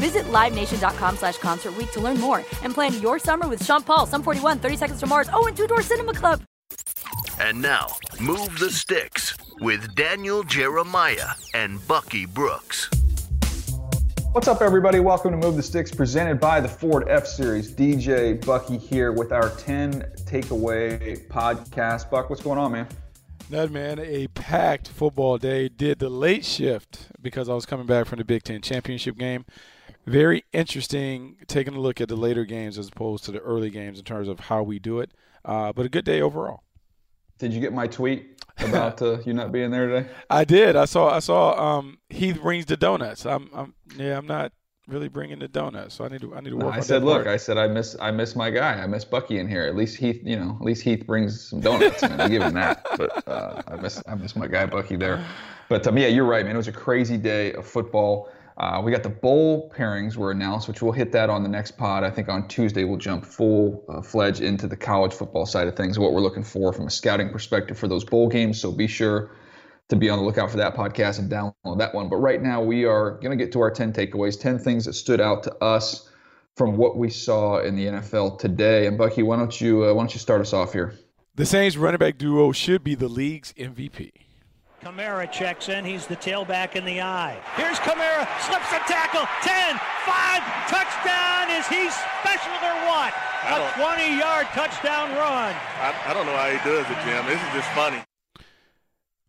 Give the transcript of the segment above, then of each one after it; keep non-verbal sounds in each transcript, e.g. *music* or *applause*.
Visit LiveNation.com slash Concert Week to learn more and plan your summer with Sean Paul, Sum 41, 30 Seconds to Mars, oh, and Two Door Cinema Club. And now, Move the Sticks with Daniel Jeremiah and Bucky Brooks. What's up, everybody? Welcome to Move the Sticks, presented by the Ford F Series. DJ Bucky here with our 10 takeaway podcast. Buck, what's going on, man? Nut man, a packed football day. Did the late shift because I was coming back from the Big Ten championship game very interesting taking a look at the later games as opposed to the early games in terms of how we do it. Uh, but a good day overall. Did you get my tweet *laughs* about uh, you not being there today? I did. I saw. I saw. Um, Heath brings the donuts. I'm. I'm. Yeah. I'm not really bringing the donuts, so I need to. I need to work. No, I said, look. I said, I miss. I miss my guy. I miss Bucky in here. At least Heath. You know. At least Heath brings some donuts. I give him that. But uh, I miss. I miss my guy Bucky there. But um, yeah, you're right, man. It was a crazy day of football. Uh, we got the bowl pairings were announced, which we'll hit that on the next pod. I think on Tuesday we'll jump full uh, fledged into the college football side of things, what we're looking for from a scouting perspective for those bowl games. So be sure to be on the lookout for that podcast and download that one. But right now we are going to get to our 10 takeaways, 10 things that stood out to us from what we saw in the NFL today. And Bucky, why don't you uh, why don't you start us off here? The Saints running back duo should be the league's MVP. Kamara checks in. He's the tailback in the eye. Here's Kamara, slips a tackle. 10, 5, touchdown. Is he special or what? A 20 yard touchdown run. I, I, don't know how he does it, Jim. This is just funny.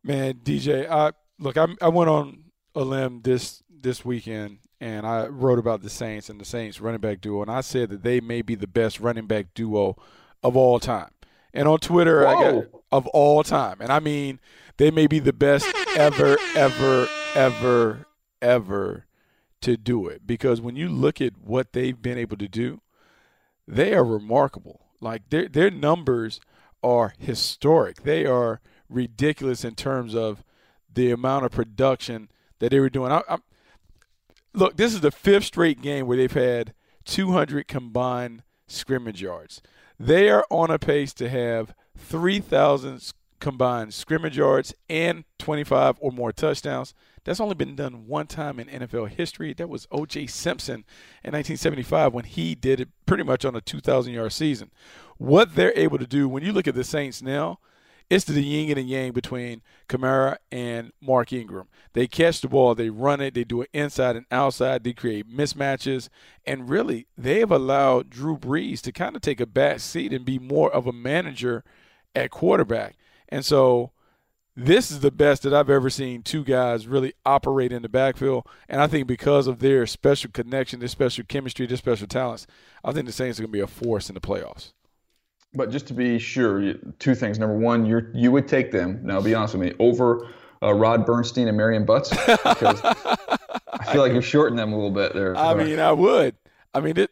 Man, DJ, I, look, I, I went on a limb this this weekend and I wrote about the Saints and the Saints running back duo, and I said that they may be the best running back duo of all time. And on Twitter, Whoa. I got of all time, and I mean they may be the best ever, ever, ever, ever to do it. Because when you look at what they've been able to do, they are remarkable. Like their their numbers are historic. They are ridiculous in terms of the amount of production that they were doing. I, I, look, this is the fifth straight game where they've had 200 combined scrimmage yards. They are on a pace to have 3,000 combined scrimmage yards and 25 or more touchdowns. That's only been done one time in NFL history. That was O.J. Simpson in 1975 when he did it pretty much on a 2,000 yard season. What they're able to do when you look at the Saints now, it's the yin and the yang between Kamara and Mark Ingram. They catch the ball, they run it, they do it inside and outside, they create mismatches, and really they have allowed Drew Brees to kind of take a back seat and be more of a manager at quarterback. And so this is the best that I've ever seen two guys really operate in the backfield. And I think because of their special connection, their special chemistry, their special talents, I think the Saints are going to be a force in the playoffs. But just to be sure, two things. Number one, you you would take them. Now, be honest with me, over uh, Rod Bernstine and Marion Butts because I feel like you're shorting them a little bit there. I mean, I would. I mean, it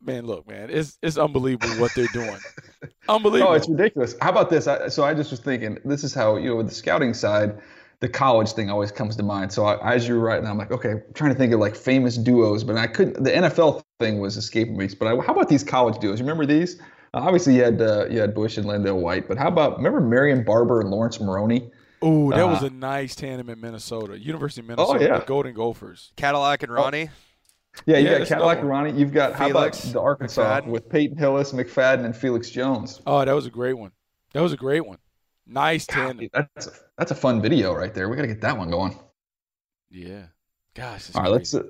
man, look, man, it's it's unbelievable what they're doing. *laughs* unbelievable. Oh, it's ridiculous. How about this? I, so I just was thinking, this is how you know, with the scouting side, the college thing always comes to mind. So I, as you were writing, I'm like, okay, I'm trying to think of like famous duos, but I couldn't. The NFL thing was escaping me. But I, how about these college duos? You remember these? Obviously you had uh, you had Bush and LenDale White, but how about remember Marion Barber and Laurence Maroney? Oh, that uh, was a nice tandem in Minnesota, University of Minnesota, oh, yeah. the Golden Gophers, Cadillac and Ronnie. Oh. Yeah, you yeah, got Cadillac and Ronnie. You've got Felix, how about the Arkansas McFadden. with Peyton Hillis, McFadden, and Felix Jones? Oh, that was a great one. That was a great one. Nice tandem. God, that's a, that's a fun video right there. We got to get that one going. Yeah. Gosh. All right, let's. Uh,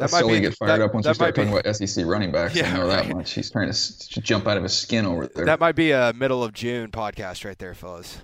that might be, get fired that, up once you start talking be, about SEC running backs. Yeah, I know that much. He's trying to jump out of his skin over there. That might be a middle of June podcast right there, fellas.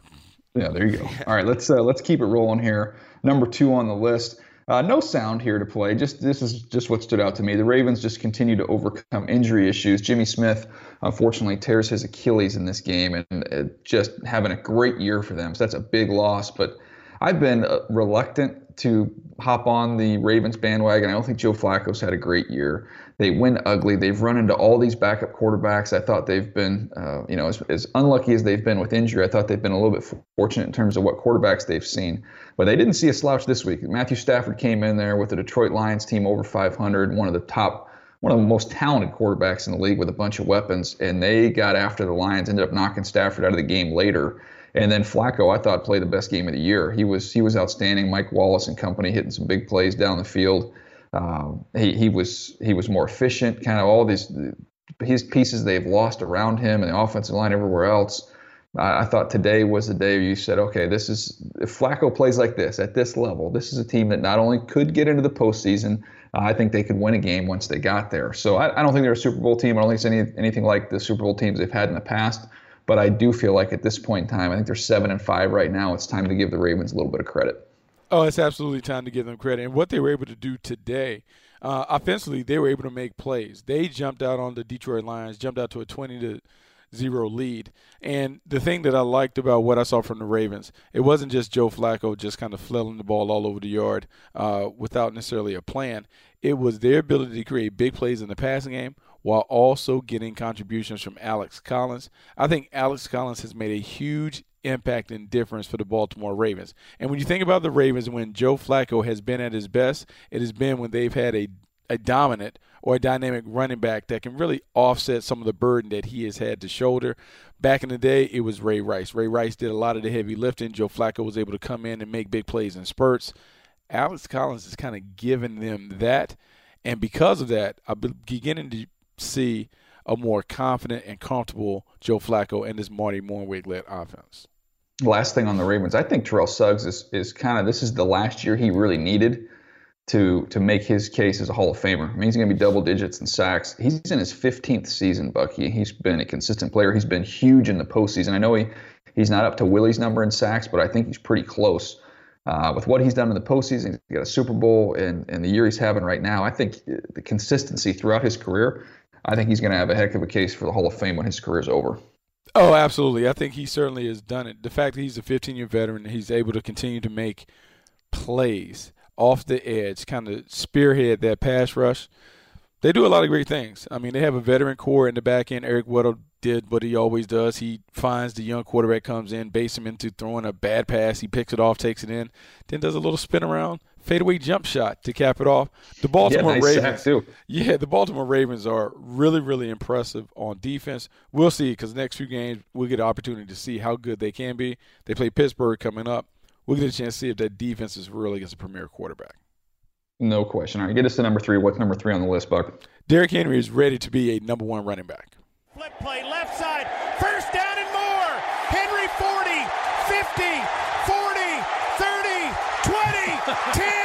Yeah, there you go. All right, let's uh, let's keep it rolling here. Number two on the list. Uh, no sound here to play. Just this is just what stood out to me. The Ravens just continue to overcome injury issues. Jimmy Smith, unfortunately, tears his Achilles in this game, and uh, just having a great year for them. So that's a big loss. But I've been uh, reluctant to hop on the Ravens bandwagon. I don't think Joe Flacco's had a great year. They win ugly. They've run into all these backup quarterbacks. I thought they've been, uh, you know, as, as, unlucky as they've been with injury. I thought they've been a little bit fortunate in terms of what quarterbacks they've seen. But they didn't see a slouch this week. Matthew Stafford came in there with the Detroit Lions team over 500, one of the top, one of the most talented quarterbacks in the league with a bunch of weapons, and they got after the Lions. Ended up knocking Stafford out of the game later. And then Flacco, I thought played the best game of the year. He was he was outstanding. Mike Wallace and company hitting some big plays down the field. Um, he he was he was more efficient. Kind of all these his pieces they've lost around him and the offensive line everywhere else. I, I thought today was the day you said, okay, this is if Flacco plays like this at this level, this is a team that not only could get into the postseason, I think they could win a game once they got there. So I, I don't think they're a Super Bowl team. I don't think it's any, anything like the Super Bowl teams they've had in the past. But I do feel like at this point in time, I think they're seven and five right now. It's time to give the Ravens a little bit of credit. Oh, it's absolutely time to give them credit. And what they were able to do today, uh, offensively, they were able to make plays. They jumped out on the Detroit Lions, jumped out to a 20 to zero lead. And the thing that I liked about what I saw from the Ravens, it wasn't just Joe Flacco just kind of flailing the ball all over the yard uh, without necessarily a plan. It was their ability to create big plays in the passing game while also getting contributions from Alex Collins. I think Alex Collins has made a huge impact and difference for the Baltimore Ravens. And when you think about the Ravens, when Joe Flacco has been at his best, it has been when they've had a, a dominant or a dynamic running back that can really offset some of the burden that he has had to shoulder. Back in the day, it was Ray Rice. Ray Rice did a lot of the heavy lifting. Joe Flacco was able to come in and make big plays in spurts. Alex Collins has kind of given them that. And because of that, I'm beginning to see a more confident and comfortable Joe Flacco and this Marty Mornhinweg led offense. Last thing on the Ravens, I think Terrell Suggs is is kind of this is the last year he really needed to to make his case as a Hall of Famer. I mean, he's going to be double digits in sacks. He's in his 15th season, Bucky. He's been a consistent player. He's been huge in the postseason. I know he he's not up to Willie's number in sacks, but I think he's pretty close. Uh, with what he's done in the postseason, he's got a Super Bowl, and, and the year he's having right now, I think the consistency throughout his career I think he's going to have a heck of a case for the Hall of Fame when his career is over. Oh, absolutely. I think he certainly has done it. The fact that he's a 15 year veteran, he's able to continue to make plays off the edge, kind of spearhead that pass rush. They do a lot of great things. I mean, they have a veteran core in the back end. Eric Weddle did what he always does. He finds the young quarterback comes in, base him into throwing a bad pass. He picks it off, takes it in, then does a little spin around, fadeaway jump shot to cap it off. The Baltimore yeah, nice Ravens, too. yeah, the Baltimore Ravens are really, really impressive on defense. We'll see because next few games we'll get an opportunity to see how good they can be. They play Pittsburgh coming up. We'll get a chance to see if that defense is really against a premier quarterback. No question. All right, get us to number three. What's number three on the list, Buck? Derrick Henry is ready to be a number one running back. Flip play, left side, first down and more. Henry 40, 50, 40, 30, 20, 10.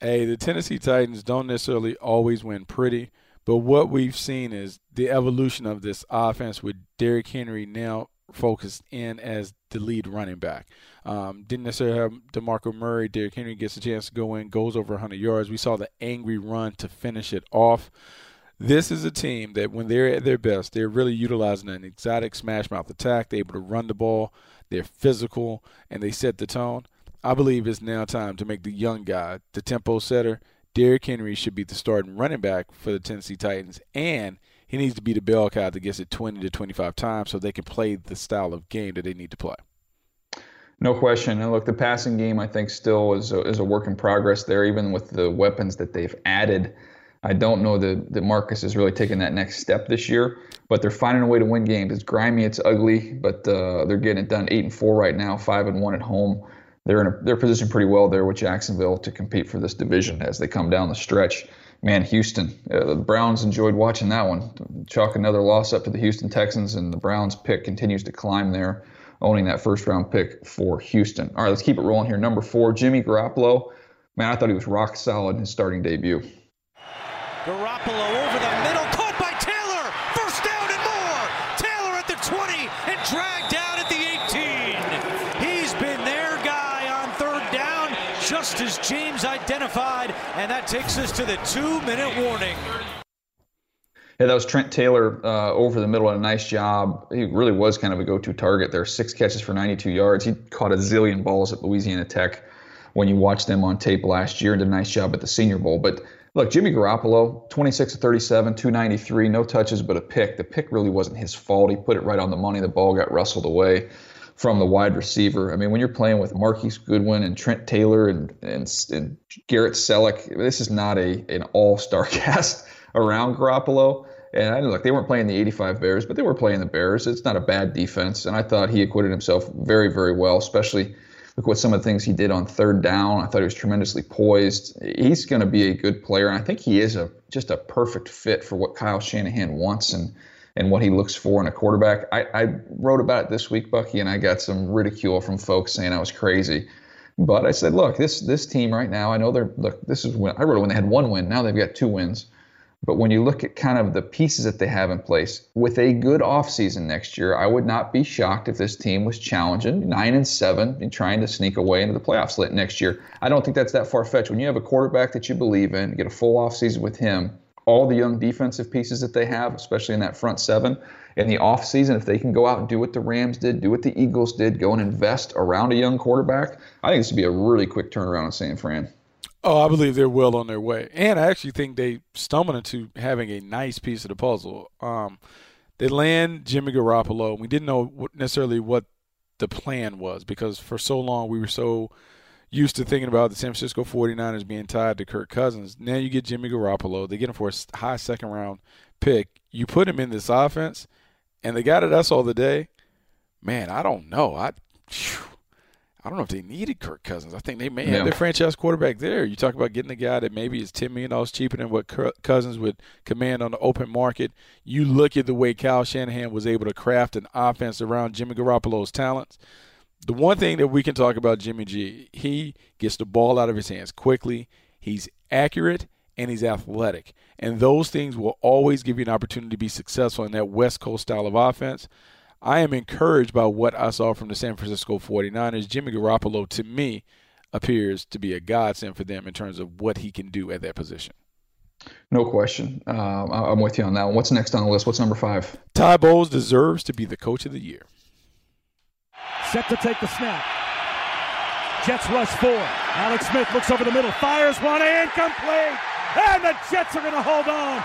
Hey, the Tennessee Titans don't necessarily always win pretty, but what we've seen is the evolution of this offense with Derrick Henry now focused in as the lead running back. Um, didn't necessarily have DeMarco Murray. Derrick Henry gets a chance to go in, goes over 100 yards. We saw the angry run to finish it off. This is a team that, when they're at their best, they're really utilizing an exotic smash mouth attack. They're able to run the ball. They're physical, and they set the tone. I believe it's now time to make the young guy the tempo setter. Derrick Henry should be the starting running back for the Tennessee Titans, and he needs to be the bell cow that gets it 20 to 25 times so they can play the style of game that they need to play. No question. And look, the passing game, I think, still is a, is a work in progress there, even with the weapons that they've added. I don't know that, that Marcus has really taken that next step this year, but they're finding a way to win games. It's grimy, it's ugly, but uh, they're getting it done. Eight and four right now, five and one at home. They're in a, they're positioned pretty well there with Jacksonville to compete for this division as they come down the stretch. Man, Houston, uh, the Browns enjoyed watching that one. Chalk another loss up to the Houston Texans, and the Browns pick continues to climb there owning that first round pick for Houston. All right, let's keep it rolling here. Number four, Jimmy Garoppolo. Man, I thought he was rock solid in his starting debut. Garoppolo over the middle, caught by Taylor. First down and more. Taylor at the 20 and dragged down at the 18. He's been their guy on third down, just as James identified, and that takes us to the two minute warning. Yeah, that was Trent Taylor uh, over the middle. A nice job. He really was kind of a go-to target there. Six catches for 92 yards. He caught a zillion balls at Louisiana Tech when you watched them on tape last year and did a nice job at the Senior Bowl. But look, Jimmy Garoppolo, 26 to 37, 293, no touches but a pick. The pick really wasn't his fault. He put it right on the money. The ball got wrestled away from the wide receiver. I mean, when you're playing with Marquise Goodwin and Trent Taylor and, and, and Garrett Celek, this is not a an all-star *laughs* cast around Garoppolo. And I look, they weren't playing the 85 Bears, but they were playing the Bears. It's not a bad defense, and I thought he acquitted himself very, very well. Especially look what some of the things he did on third down. I thought he was tremendously poised. He's going to be a good player, and I think he is a just a perfect fit for what Kyle Shanahan wants and and what he looks for in a quarterback. I, I wrote about it this week, Bucky, and I got some ridicule from folks saying I was crazy. But I said, look, this this team right now, I know they're look. This is when I wrote it when they had one win. Now they've got two wins. But when you look at kind of the pieces that they have in place, with a good offseason next year, I would not be shocked if this team was challenging nine and seven and trying to sneak away into the playoffs next year. I don't think that's that far fetched. When you have a quarterback that you believe in, get a full offseason with him, all the young defensive pieces that they have, especially in that front seven, in the offseason, if they can go out and do what the Rams did, do what the Eagles did, go and invest around a young quarterback, I think this would be a really quick turnaround in San Fran. Oh, I believe they're well on their way, and I actually think they stumbled into having a nice piece of the puzzle. Um, they land Jimmy Garoppolo. We didn't know necessarily what the plan was because for so long we were so used to thinking about the San Francisco 49ers being tied to Kirk Cousins. Now you get Jimmy Garoppolo. They get him for a high second round pick. You put him in this offense, and the guy that I saw the day, man, I don't know. I. Whew, I don't know if they needed Kirk Cousins. I think they may yeah. have their franchise quarterback there. You talk about getting a guy that maybe is ten million dollars cheaper than what Cousins would command on the open market. You look at the way Kyle Shanahan was able to craft an offense around Jimmy Garoppolo's talents. The one thing that we can talk about Jimmy G, he gets the ball out of his hands quickly. He's accurate and he's athletic. And those things will always give you an opportunity to be successful in that West Coast style of offense. I am encouraged by what I saw from the San Francisco 49ers. Jimmy Garoppolo, to me, appears to be a godsend for them in terms of what he can do at that position. No question. Um, I'm with you on that one. What's next on the list? What's number five? Ty Bowles deserves to be the coach of the year. Set to take the snap. Jets rush four. Alex Smith looks over the middle, fires one, incomplete. And the Jets are going to hold on.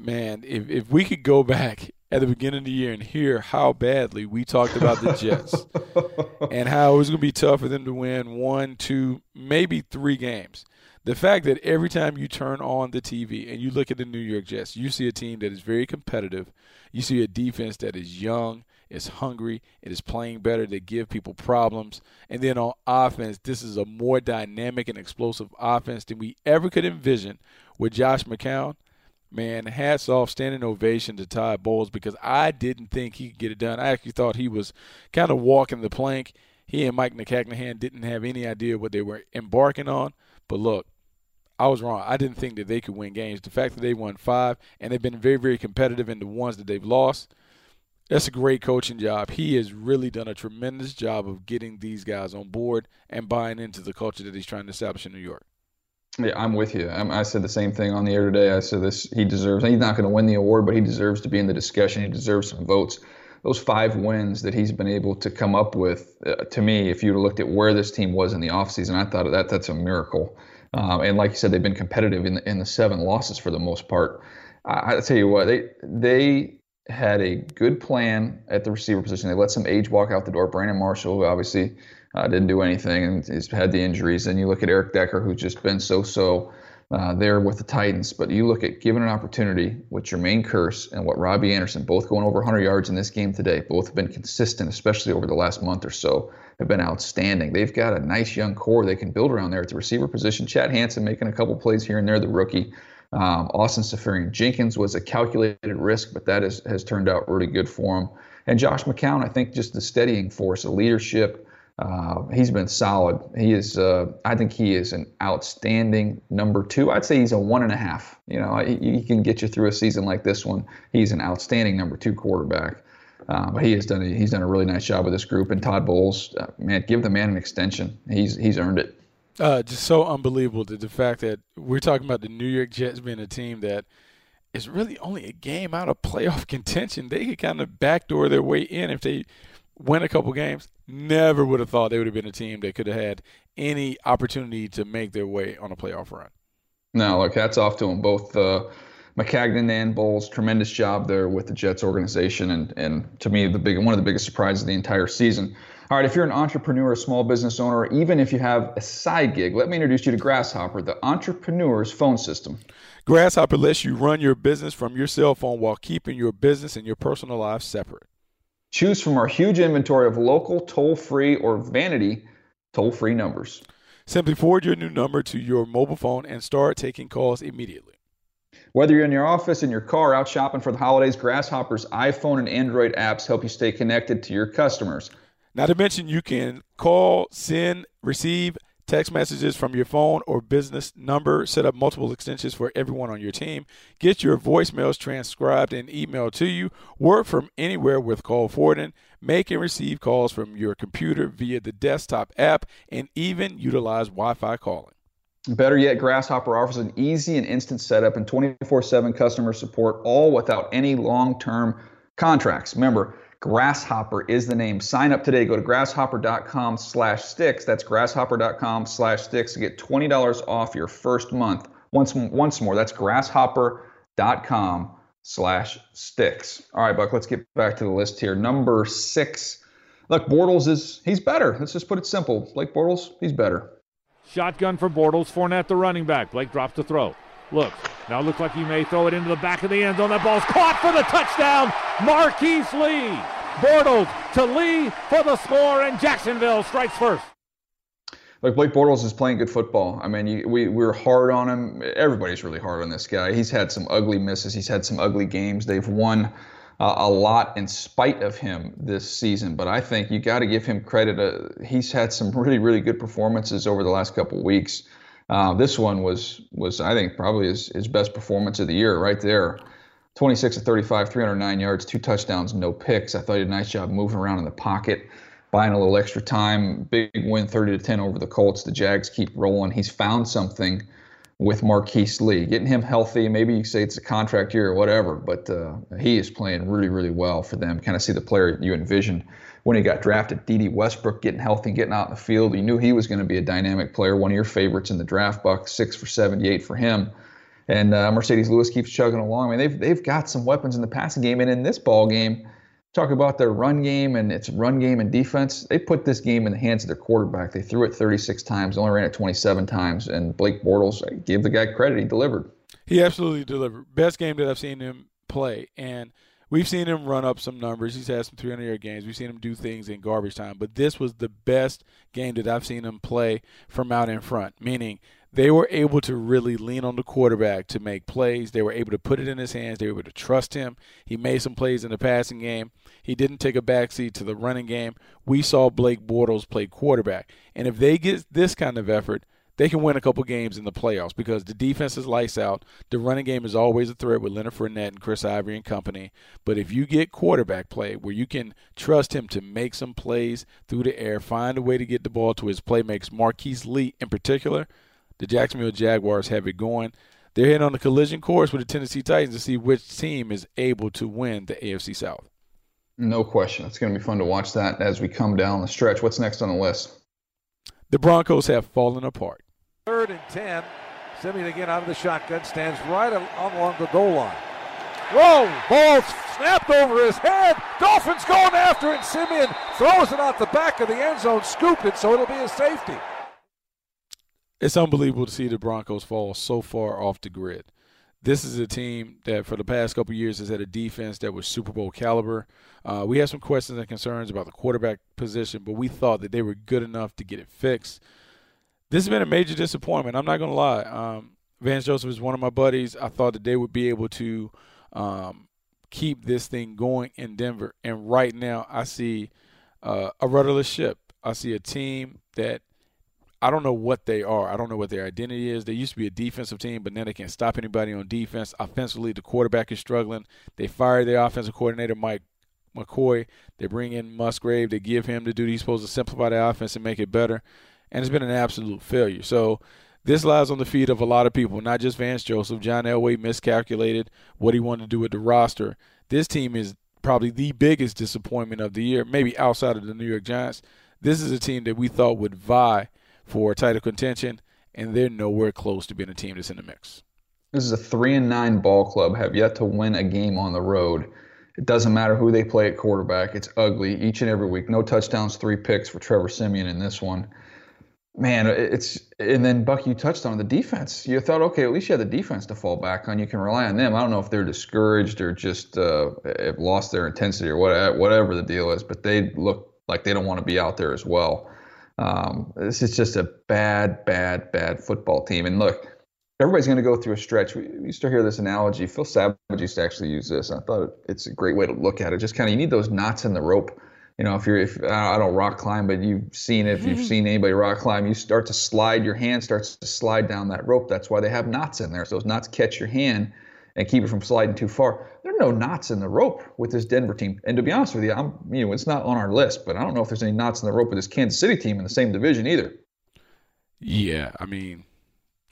Man, if, if we could go back at the beginning of the year and hear how badly we talked about the Jets *laughs* and how it was going to be tough for them to win one, two, maybe three games. The fact that every time you turn on the TV and you look at the New York Jets, you see a team that is very competitive. You see a defense that is young, is hungry, it is playing better, they give people problems. And then on offense, this is a more dynamic and explosive offense than we ever could envision with Josh McCown – man, hats off, standing ovation to Ty Bowles because I didn't think he could get it done. I actually thought he was kind of walking the plank. He and Mike Maccagnan didn't have any idea what they were embarking on. But look, I was wrong. I didn't think that they could win games. The fact that they won five and they've been very, very competitive in the ones that they've lost, that's a great coaching job. He has really done a tremendous job of getting these guys on board and buying into the culture that he's trying to establish in New York. Yeah, I'm with you. I'm, i said the same thing on the air today. I said this. He deserves. He's not going to win the award, but he deserves to be in the discussion. He deserves some votes. Those five wins that he's been able to come up with, uh, to me, if you looked at where this team was in the offseason, I thought that that's a miracle. Um, and like you said, they've been competitive in the, in the seven losses for the most part. I, I tell you what, they they had a good plan at the receiver position. They let some age walk out the door. Brandon Marshall, obviously uh, didn't do anything and has had the injuries. And you look at Eric Decker, who's just been so-so uh, there with the Titans. But you look at given an opportunity with Jermaine Kearse and what Robbie Anderson, both going over 100 yards in this game today, both have been consistent, especially over the last month or so, have been outstanding. They've got a nice young core they can build around there at the receiver position. Chad Hansen making a couple plays here and there, the rookie. Um, Austin Seferian Jenkins was a calculated risk, but that is, has turned out really good for him. And Josh McCown, I think, just the steadying force, a leadership. Uh, he's been solid. He is. Uh, I think he is an outstanding number two. I'd say he's a one and a half. You know, he, he can get you through a season like this one. He's an outstanding number two quarterback. Uh, but he has done a, he's done a really nice job with this group. And Todd Bowles, uh, man, give the man an extension. He's he's earned it. Uh, just so unbelievable that the fact that we're talking about the New York Jets being a team that is really only a game out of playoff *laughs* contention. They could kind of backdoor their way in if they win a couple games. Never would have thought they would have been a team that could have had any opportunity to make their way on a playoff run. No, look, hats off to them both. Uh, Maccagnan and Bowles, tremendous job there with the Jets organization, and and to me, the big one of the biggest surprises of the entire season. All right, if you're an entrepreneur, a small business owner, or even if you have a side gig, let me introduce you to Grasshopper, the entrepreneur's phone system. Grasshopper lets you run your business from your cell phone while keeping your business and your personal life separate. Choose from our huge inventory of local, toll free, or vanity toll free numbers. Simply forward your new number to your mobile phone and start taking calls immediately. Whether you're in your office, in your car, out shopping for the holidays, Grasshopper's iPhone and Android apps help you stay connected to your customers. Not to mention, you can call, send, receive text messages from your phone or business number, set up multiple extensions for everyone on your team, get your voicemails transcribed and emailed to you, work from anywhere with call forwarding, make and receive calls from your computer via the desktop app, and even utilize Wi Fi calling. Better yet, Grasshopper offers an easy and instant setup and 24 7 customer support, all without any long term contracts. Remember, Grasshopper is the name. Sign up today. Go to grasshopper.com slash sticks. That's grasshopper.com slash sticks to get $20 off your first month. Once, once more, that's grasshopper.com slash sticks. All right, Buck, let's get back to the list here. Number six. Look, Bortles is, he's better. Let's just put it simple. Blake Bortles, he's better. Shotgun for Bortles. Fournette, the running back. Blake drops the throw. Looks. Now looks like he may throw it into the back of the end zone. That ball's caught for the touchdown. Marquise Lee. Bortles to Lee for the score, and Jacksonville strikes first. Like Blake Bortles is playing good football. I mean, you, we we're hard on him. Everybody's really hard on this guy. He's had some ugly misses. He's had some ugly games. They've won uh, a lot in spite of him this season. But I think you got to give him credit. Uh, he's had some really really good performances over the last couple weeks. Uh, this one was was I think probably his, his best performance of the year right there. 26 to 35, 309 yards, two touchdowns, no picks. I thought he did a nice job moving around in the pocket, buying a little extra time. Big win, 30 to 10 over the Colts. The Jags keep rolling. He's found something with Marquise Lee, getting him healthy. Maybe you say it's a contract year or whatever, but uh, he is playing really, really well for them. Kind of see the player you envisioned when he got drafted. Dede Westbrook getting healthy, getting out in the field. You knew he was going to be a dynamic player, one of your favorites in the draft. Buck six for 78 for him. And uh, Marcedes Lewis keeps chugging along. I mean, they've they've got some weapons in the passing game, and in this ball game, talk about their run game and its run game and defense. They put this game in the hands of their quarterback. They threw it 36 times, only ran it 27 times, and Blake Bortles I give the guy credit. He delivered. He absolutely delivered. Best game that I've seen him play, and We've seen him run up some numbers. He's had some 300 yard games. We've seen him do things in garbage time. But this was the best game that I've seen him play from out in front, meaning they were able to really lean on the quarterback to make plays. They were able to put it in his hands. They were able to trust him. He made some plays in the passing game. He didn't take a backseat to the running game. We saw Blake Bortles play quarterback. And if they get this kind of effort, they can win a couple games in the playoffs because the defense is lights out. The running game is always a threat with Leonard Fournette and Chris Ivory and company. But if you get quarterback play where you can trust him to make some plays through the air, find a way to get the ball to his playmakers, Marquise Lee in particular, the Jacksonville Jaguars have it going. They're heading on the collision course with the Tennessee Titans to see which team is able to win the AFC South. No question. It's going to be fun to watch that as we come down the stretch. What's next on the list? The Broncos have fallen apart. Third and 10. Siemian again out of the shotgun, stands right along the goal line. Whoa! Ball snapped over his head. Dolphins going after it. Siemian throws it out the back of the end zone, scooped it, so it'll be a safety. It's unbelievable to see the Broncos fall so far off the grid. This is a team that, for the past couple years, has had a defense that was Super Bowl caliber. Uh, we had some questions and concerns about the quarterback position, but we thought that they were good enough to get it fixed. This has been a major disappointment. I'm not going to lie. Um, Vance Joseph is one of my buddies. I thought that they would be able to um, keep this thing going in Denver. And right now, I see uh, a rudderless ship. I see a team that I don't know what they are. I don't know what their identity is. They used to be a defensive team, but now they can't stop anybody on defense. Offensively, the quarterback is struggling. They fired their offensive coordinator, Mike McCoy. They bring in Musgrave. They give him the duty he's supposed to simplify the offense and make it better. And it's been an absolute failure. So this lies on the feet of a lot of people, not just Vance Joseph. John Elway miscalculated what he wanted to do with the roster. This team is probably the biggest disappointment of the year, maybe outside of the New York Giants. This is a team that we thought would vie for title contention, and they're nowhere close to being a team that's in the mix. This is a three and nine ball club, have yet to win a game on the road. It doesn't matter who they play at quarterback. It's ugly each and every week. No touchdowns, three picks for Trevor Siemian in this one man, it's and then Buck, you touched on the defense. You thought, okay, at least you had the defense to fall back on. You can rely on them. I don't know if they're discouraged or just uh, have lost their intensity or whatever, whatever the deal is, but they look like they don't want to be out there as well. Um, this is just a bad, bad, bad football team. And look, everybody's going to go through a stretch. We used to hear this analogy. Phil Savage used to actually use this. I thought it's a great way to look at it. Just kind of, you need those knots in the rope you know, if you're, if I don't rock climb, but you've seen it, if you've seen anybody rock climb, you start to slide, your hand starts to slide down that rope. That's why they have knots in there. So those knots catch your hand and keep it from sliding too far. There are no knots in the rope with this Denver team. And to be honest with you, I'm, you know, it's not on our list, but I don't know if there's any knots in the rope with this Kansas City team in the same division either. Yeah, I mean,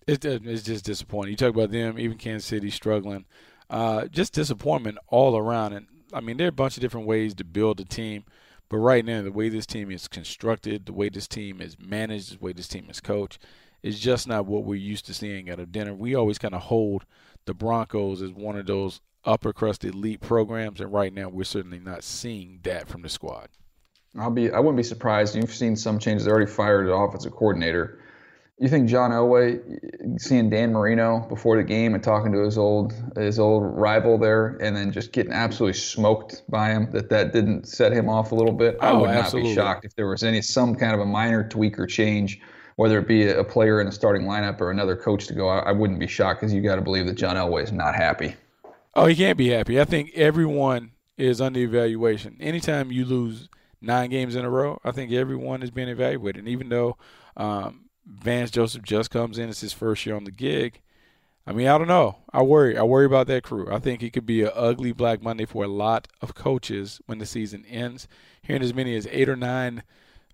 it, it's just disappointing. You talk about them, even Kansas City struggling. Uh, just disappointment all around. And I mean, there are a bunch of different ways to build a team. But right now, the way this team is constructed, the way this team is managed, the way this team is coached, is just not what we're used to seeing out of Denver. We always kind of hold the Broncos as one of those upper crust elite programs, and right now we're certainly not seeing that from the squad. I'll be I wouldn't be surprised. You've seen some changes. They already fired an offensive coordinator you think John Elway seeing Dan Marino before the game and talking to his old his old rival there, and then just getting absolutely smoked by him that that didn't set him off a little bit? I oh, would not absolutely. be shocked if there was any some kind of a minor tweak or change, whether it be a player in a starting lineup or another coach to go. I, I wouldn't be shocked because you got to believe that John Elway is not happy. Oh, he can't be happy. I think everyone is under evaluation. Anytime you lose nine games in a row, I think everyone is being evaluated. And even though um, Vance Joseph just comes in. It's his first year on the gig. I mean, I don't know. I worry. I worry about that crew. I think it could be an ugly Black Monday for a lot of coaches when the season ends. Hearing as many as eight or nine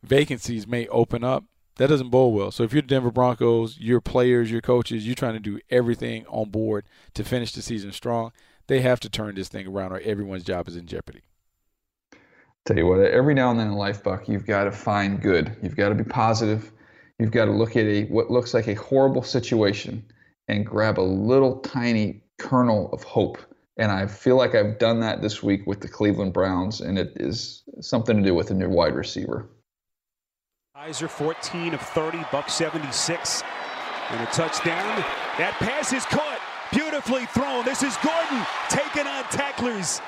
vacancies may open up, that doesn't bode well. So if you're the Denver Broncos, your players, your coaches, you're trying to do everything on board to finish the season strong. They have to turn this thing around, or everyone's job is in jeopardy. Tell you what, every now and then in life, Buck, you've got to find good. You've got to be positive You've got to look at a what looks like a horrible situation and grab a little tiny kernel of hope. And I feel like I've done that this week with the Cleveland Browns, and it is something to do with a new wide receiver. Kizer 14 of 30, buck 76, and a touchdown. That pass is caught, beautifully thrown. This is Gordon taking on tacklers.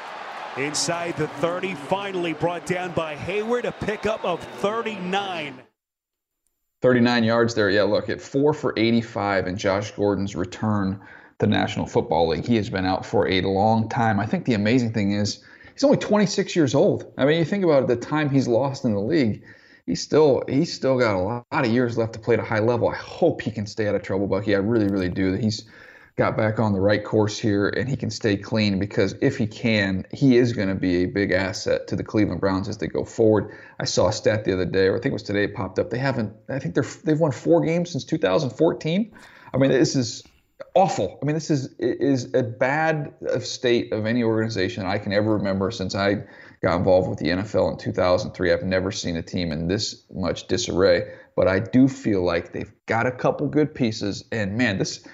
Inside the 30, finally brought down by Hayward, a pickup of 39. 39 yards there. Yeah, look, at four for 85 in Josh Gordon's return to the National Football League. He has been out for a long time. I think the amazing thing is he's only 26 years old. I mean, you think about the time he's lost in the league. He's still he's still got a lot, of years left to play at a high level. I hope he can stay out of trouble, Bucky. I really, really do. He's got back on the right course here and he can stay clean because if he can, he is going to be a big asset to the Cleveland Browns as they go forward. I saw a stat the other day, or I think it was today, it popped up. They haven't. I think they're they've won four games since 2014. I mean, this is awful. I mean, this is is a bad state of any organization I can ever remember since I got involved with the NFL in 2003. I've never seen a team in this much disarray. But I do feel like they've got a couple good pieces, and man, this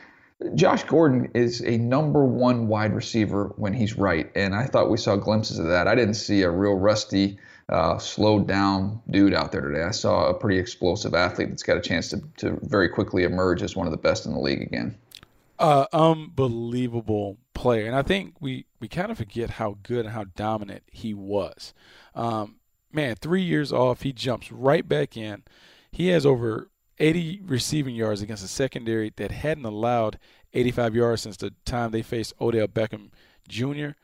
Josh Gordon is a number one wide receiver when he's right, and I thought we saw glimpses of that. I didn't see a real rusty, uh, slowed down dude out there today. I saw a pretty explosive athlete that's got a chance to, to very quickly emerge as one of the best in the league again. Uh, unbelievable player, and I think we we kind of forget how good and how dominant he was. Um, man, three years off, he jumps right back in. He has over 80 receiving yards against a secondary that hadn't allowed 85 yards since the time they faced Odell Beckham Jr.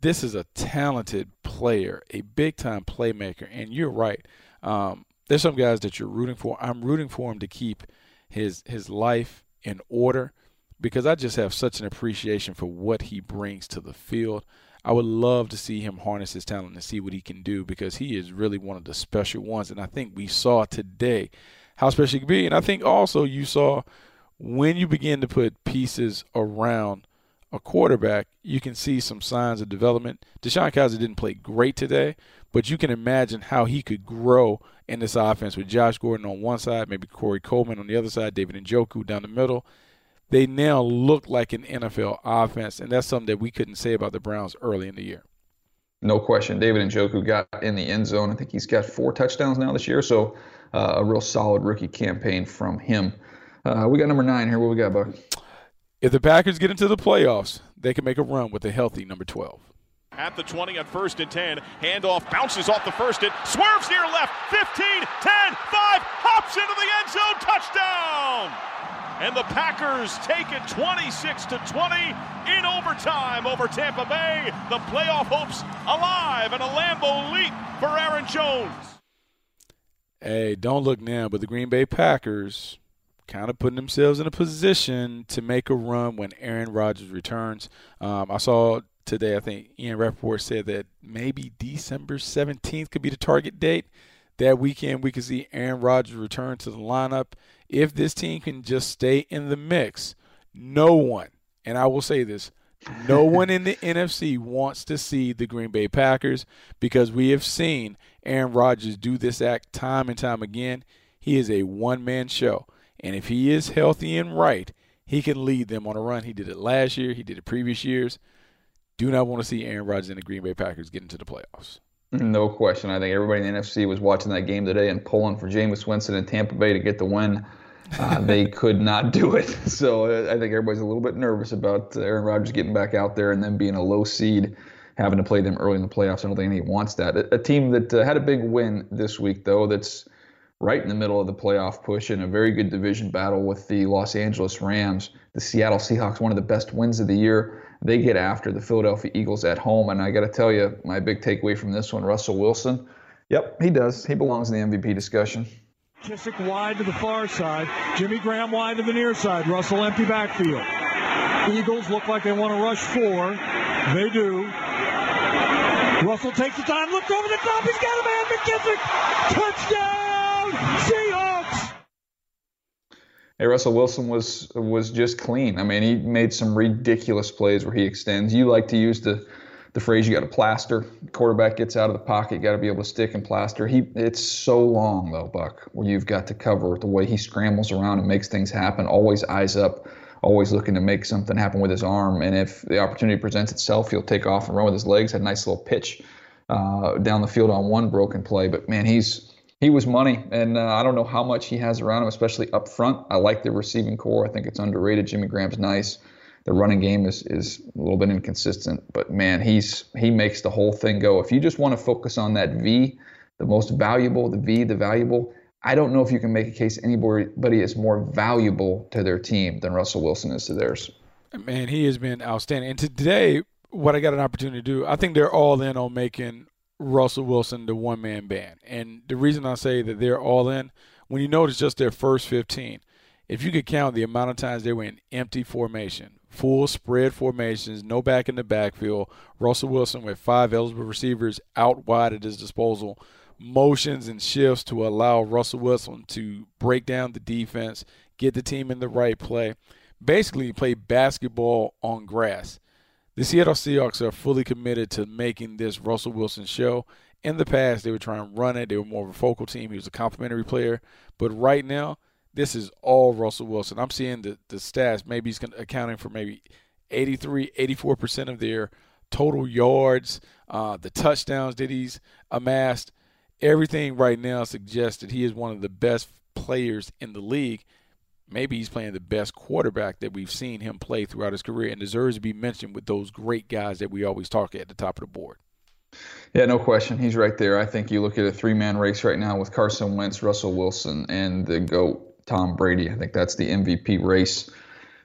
This is a talented player, a big time playmaker, and you're right. Um, there's some guys that you're rooting for. I'm rooting for him to keep his his life in order because I just have such an appreciation for what he brings to the field. I would love to see him harness his talent and see what he can do because he is really one of the special ones. And I think we saw today how special he could be. And I think also you saw when you begin to put pieces around a quarterback, you can see some signs of development. DeShone Kizer didn't play great today, but you can imagine how he could grow in this offense with Josh Gordon on one side, maybe Corey Coleman on the other side, David and Njoku down the middle. They now look like an NFL offense, and that's something that we couldn't say about the Browns early in the year. No question. David and Njoku got in the end zone. I think he's got four touchdowns now this year, so uh, a real solid rookie campaign from him. Uh, we got number nine here. What we got, Buck? If the Packers get into the playoffs, they can make a run with a healthy number 12. At the 20 on first and 10. Handoff bounces off the first. It swerves near left. 15, 10, 5, hops into the end zone. Touchdown! And the Packers take it 26 to 20 in overtime over Tampa Bay. The playoff hopes alive and a Lambeau leap for Aaron Jones. Hey, don't look now, but the Green Bay Packers kind of putting themselves in a position to make a run when Aaron Rodgers returns. Um, I saw today, I think Ian Rapoport said that maybe December 17th could be the target date. That weekend, we could see Aaron Rodgers return to the lineup. If this team can just stay in the mix, no one, and I will say this, no one in the NFC wants to see the Green Bay Packers because we have seen Aaron Rodgers do this act time and time again. He is a one man show. And if he is healthy and right, he can lead them on a run. He did it last year, he did it previous years. Do not want to see Aaron Rodgers and the Green Bay Packers get into the playoffs. No question. I think everybody in the NFC was watching that game today and pulling for Jameis Winston and Tampa Bay to get the win. Uh, they could not do it. *laughs* So uh, I think everybody's a little bit nervous about Aaron Rodgers getting back out there and then being a low seed, having to play them early in the playoffs. I don't think he wants that. A, a team that uh, had a big win this week, though, that's right in the middle of the playoff push in a very good division battle with the Los Angeles Rams. The Seattle Seahawks, one of the best wins of the year. They get after the Philadelphia Eagles at home. And I got to tell you, my big takeaway from this one Russell Wilson. Yep, he does. He belongs in the MVP discussion. Kissick wide to the far side. Jimmy Graham wide to the near side. Russell empty backfield. Eagles look like they want to rush four. They do. Russell takes the time, looks over the top. He's got a man. McKissic. Touchdown. Seahawks. Hey, Russell Wilson was was just clean. I mean, he made some ridiculous plays where he extends. You like to use the the phrase you got to plaster. Quarterback gets out of the pocket, got to be able to stick and plaster. He it's so long though, Buck, where you've got to cover the way he scrambles around and makes things happen. Always eyes up, always looking to make something happen with his arm. And if the opportunity presents itself, he'll take off and run with his legs. Had a nice little pitch uh, down the field on one broken play, but man, he's he was money, and uh, I don't know how much he has around him, especially up front. I like the receiving corps. I think it's underrated. Jimmy Graham's nice the running game is is a little bit inconsistent, but man, he's he makes the whole thing go. If you just want to focus on that V, the most valuable, the V, the valuable, I don't know if you can make a case anybody is more valuable to their team than Russell Wilson is to theirs. Man, he has been outstanding. And today, what I got an opportunity to do, I think they're all in on making Russell Wilson the one man band. And the reason I say that they're all in, when you notice just their first 15, if you could count the amount of times they were in empty formation, full spread formations, no back in the backfield. Russell Wilson with five eligible receivers out wide at his disposal, motions and shifts to allow Russell Wilson to break down the defense, get the team in the right play. Basically, play basketball on grass. The Seattle Seahawks are fully committed to making this Russell Wilson show. In the past, they were trying to run it. They were more of a focal team. He was a complementary player. But right now, this is all Russell Wilson. I'm seeing the, the stats. Maybe he's accounting for maybe 83, 84% of their total yards, uh, the touchdowns that he's amassed. Everything right now suggests that he is one of the best players in the league. Maybe he's playing the best quarterback that we've seen him play throughout his career and deserves to be mentioned with those great guys that we always talk at the top of the board. Yeah, no question. He's right there. I think you look at a three man race right now with Carson Wentz, Russell Wilson, and the GOAT, Tom Brady. I think that's the MVP race.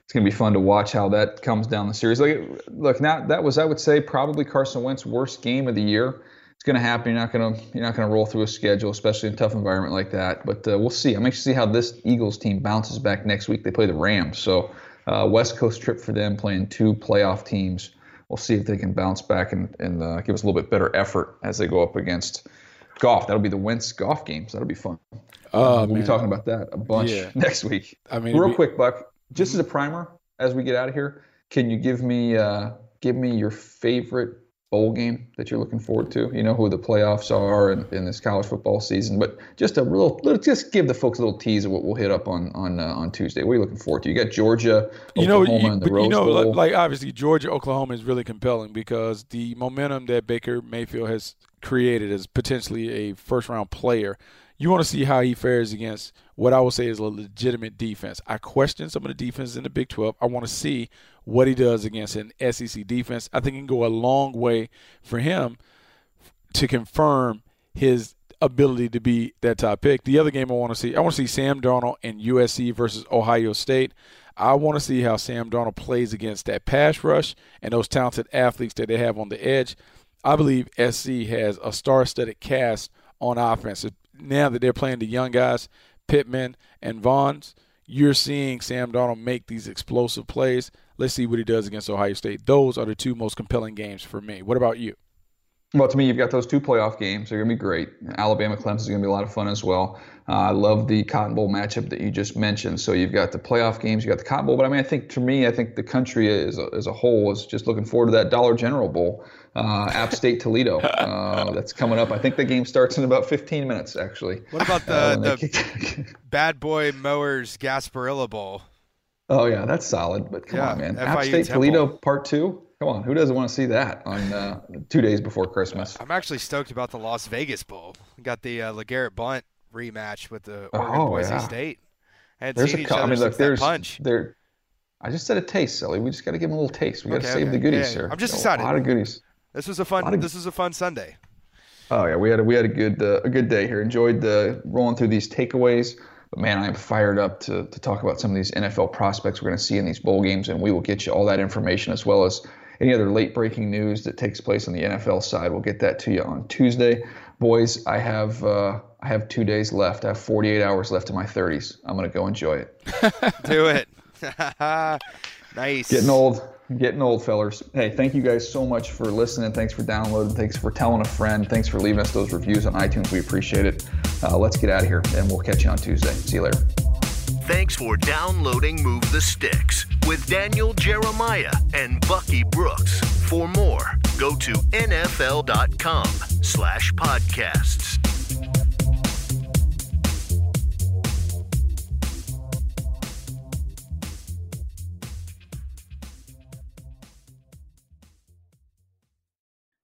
It's going to be fun to watch how that comes down the series. Like, look, now that was, I would say, probably Carson Wentz's worst game of the year. It's going to happen. You're not going to you're not going to roll through a schedule, especially in a tough environment like that. But uh, we'll see. I'm anxious to see how this Eagles team bounces back next week. They play the Rams, so uh, West Coast trip for them, playing two playoff teams we'll see if they can bounce back and, and uh, give us a little bit better effort as they go up against Goff. That'll be the Wentz Goff games. That'll be fun. Oh, we'll man. be talking about that a bunch Yeah. *laughs* next week. I mean, real be- quick, Buck, just as a primer, as we get out of here, can you give me uh, give me your favorite bowl game that you're looking forward to? You know who the playoffs are in, in this college football season, but just a real, little- just give the folks a little tease of what we'll hit up on on uh, on Tuesday. What are you looking forward to? You got Georgia, you know, Oklahoma, you, and the Rose you know, Bowl. like, like obviously Georgia, Oklahoma is really compelling because the momentum that Baker Mayfield has created as potentially a first round player. You want to see how he fares against what I would say is a legitimate defense. I question some of the defenses in the Big 12. I want to see what he does against an SEC defense. I think it can go a long way for him to confirm his ability to be that top pick. The other game I want to see, I want to see Sam Darnold and USC versus Ohio State. I want to see how Sam Darnold plays against that pass rush and those talented athletes that they have on the edge. I believe SC has a star-studded cast on offense. Now that they're playing the young guys, Pittman and Vaughns, you're seeing Sam Darnold make these explosive plays. Let's see what he does against Ohio State. Those are the two most compelling games for me. What about you? Well, to me, you've got those two playoff games. They're going to be great. Alabama Clemson is going to be a lot of fun as well. Uh, I love the Cotton Bowl matchup that you just mentioned. So you've got the playoff games, you got the Cotton Bowl. But I mean, I think to me, I think the country as a, as a whole is just looking forward to that Dollar General Bowl, uh, App State Toledo. *laughs* Uh, that's coming up. I think the game starts in about 15 minutes, actually. What about the, Uh, the kick- *laughs* Bad Boy Mowers Gasparilla Bowl? Oh yeah, that's solid. But come Yeah, on, man. FIU App State Temple. Toledo Part Two. Come on, who doesn't want to see that on uh, two days before Christmas? I'm actually stoked about the Las Vegas Bowl. We got the uh, LeGarrette Blount rematch with the Oregon Oh, Boise yeah. State. Hadn't There's a each cou- I mean, look, there's punch. there. I just said a taste, silly. We just got to give them a little taste. We got to Okay, save okay. the goodies Yeah, here. I'm just A excited. lot of goodies. This was a fun. lot of- This was a fun Sunday. Oh yeah, we had a, we had a good uh, a good day here. Enjoyed the rolling through these takeaways. But man, I am fired up to to talk about some of these NFL prospects we're going to see in these bowl games, and we will get you all that information as well as any other late breaking news that takes place on the NFL side. We'll get that to you on Tuesday, boys. I have uh, I have two days left. I have 48 hours left in my 30s. I'm going to go enjoy it. *laughs* Do it. *laughs* nice. Getting old. Getting old, fellers. Hey, thank you guys so much for listening. Thanks for downloading. Thanks for telling a friend. Thanks for leaving us those reviews on iTunes. We appreciate it. Uh, let's get out of here, and we'll catch you on Tuesday. See you later. Thanks for downloading Move the Sticks with Daniel Jeremiah and Bucky Brooks. For more, go to nfl.com slash podcasts.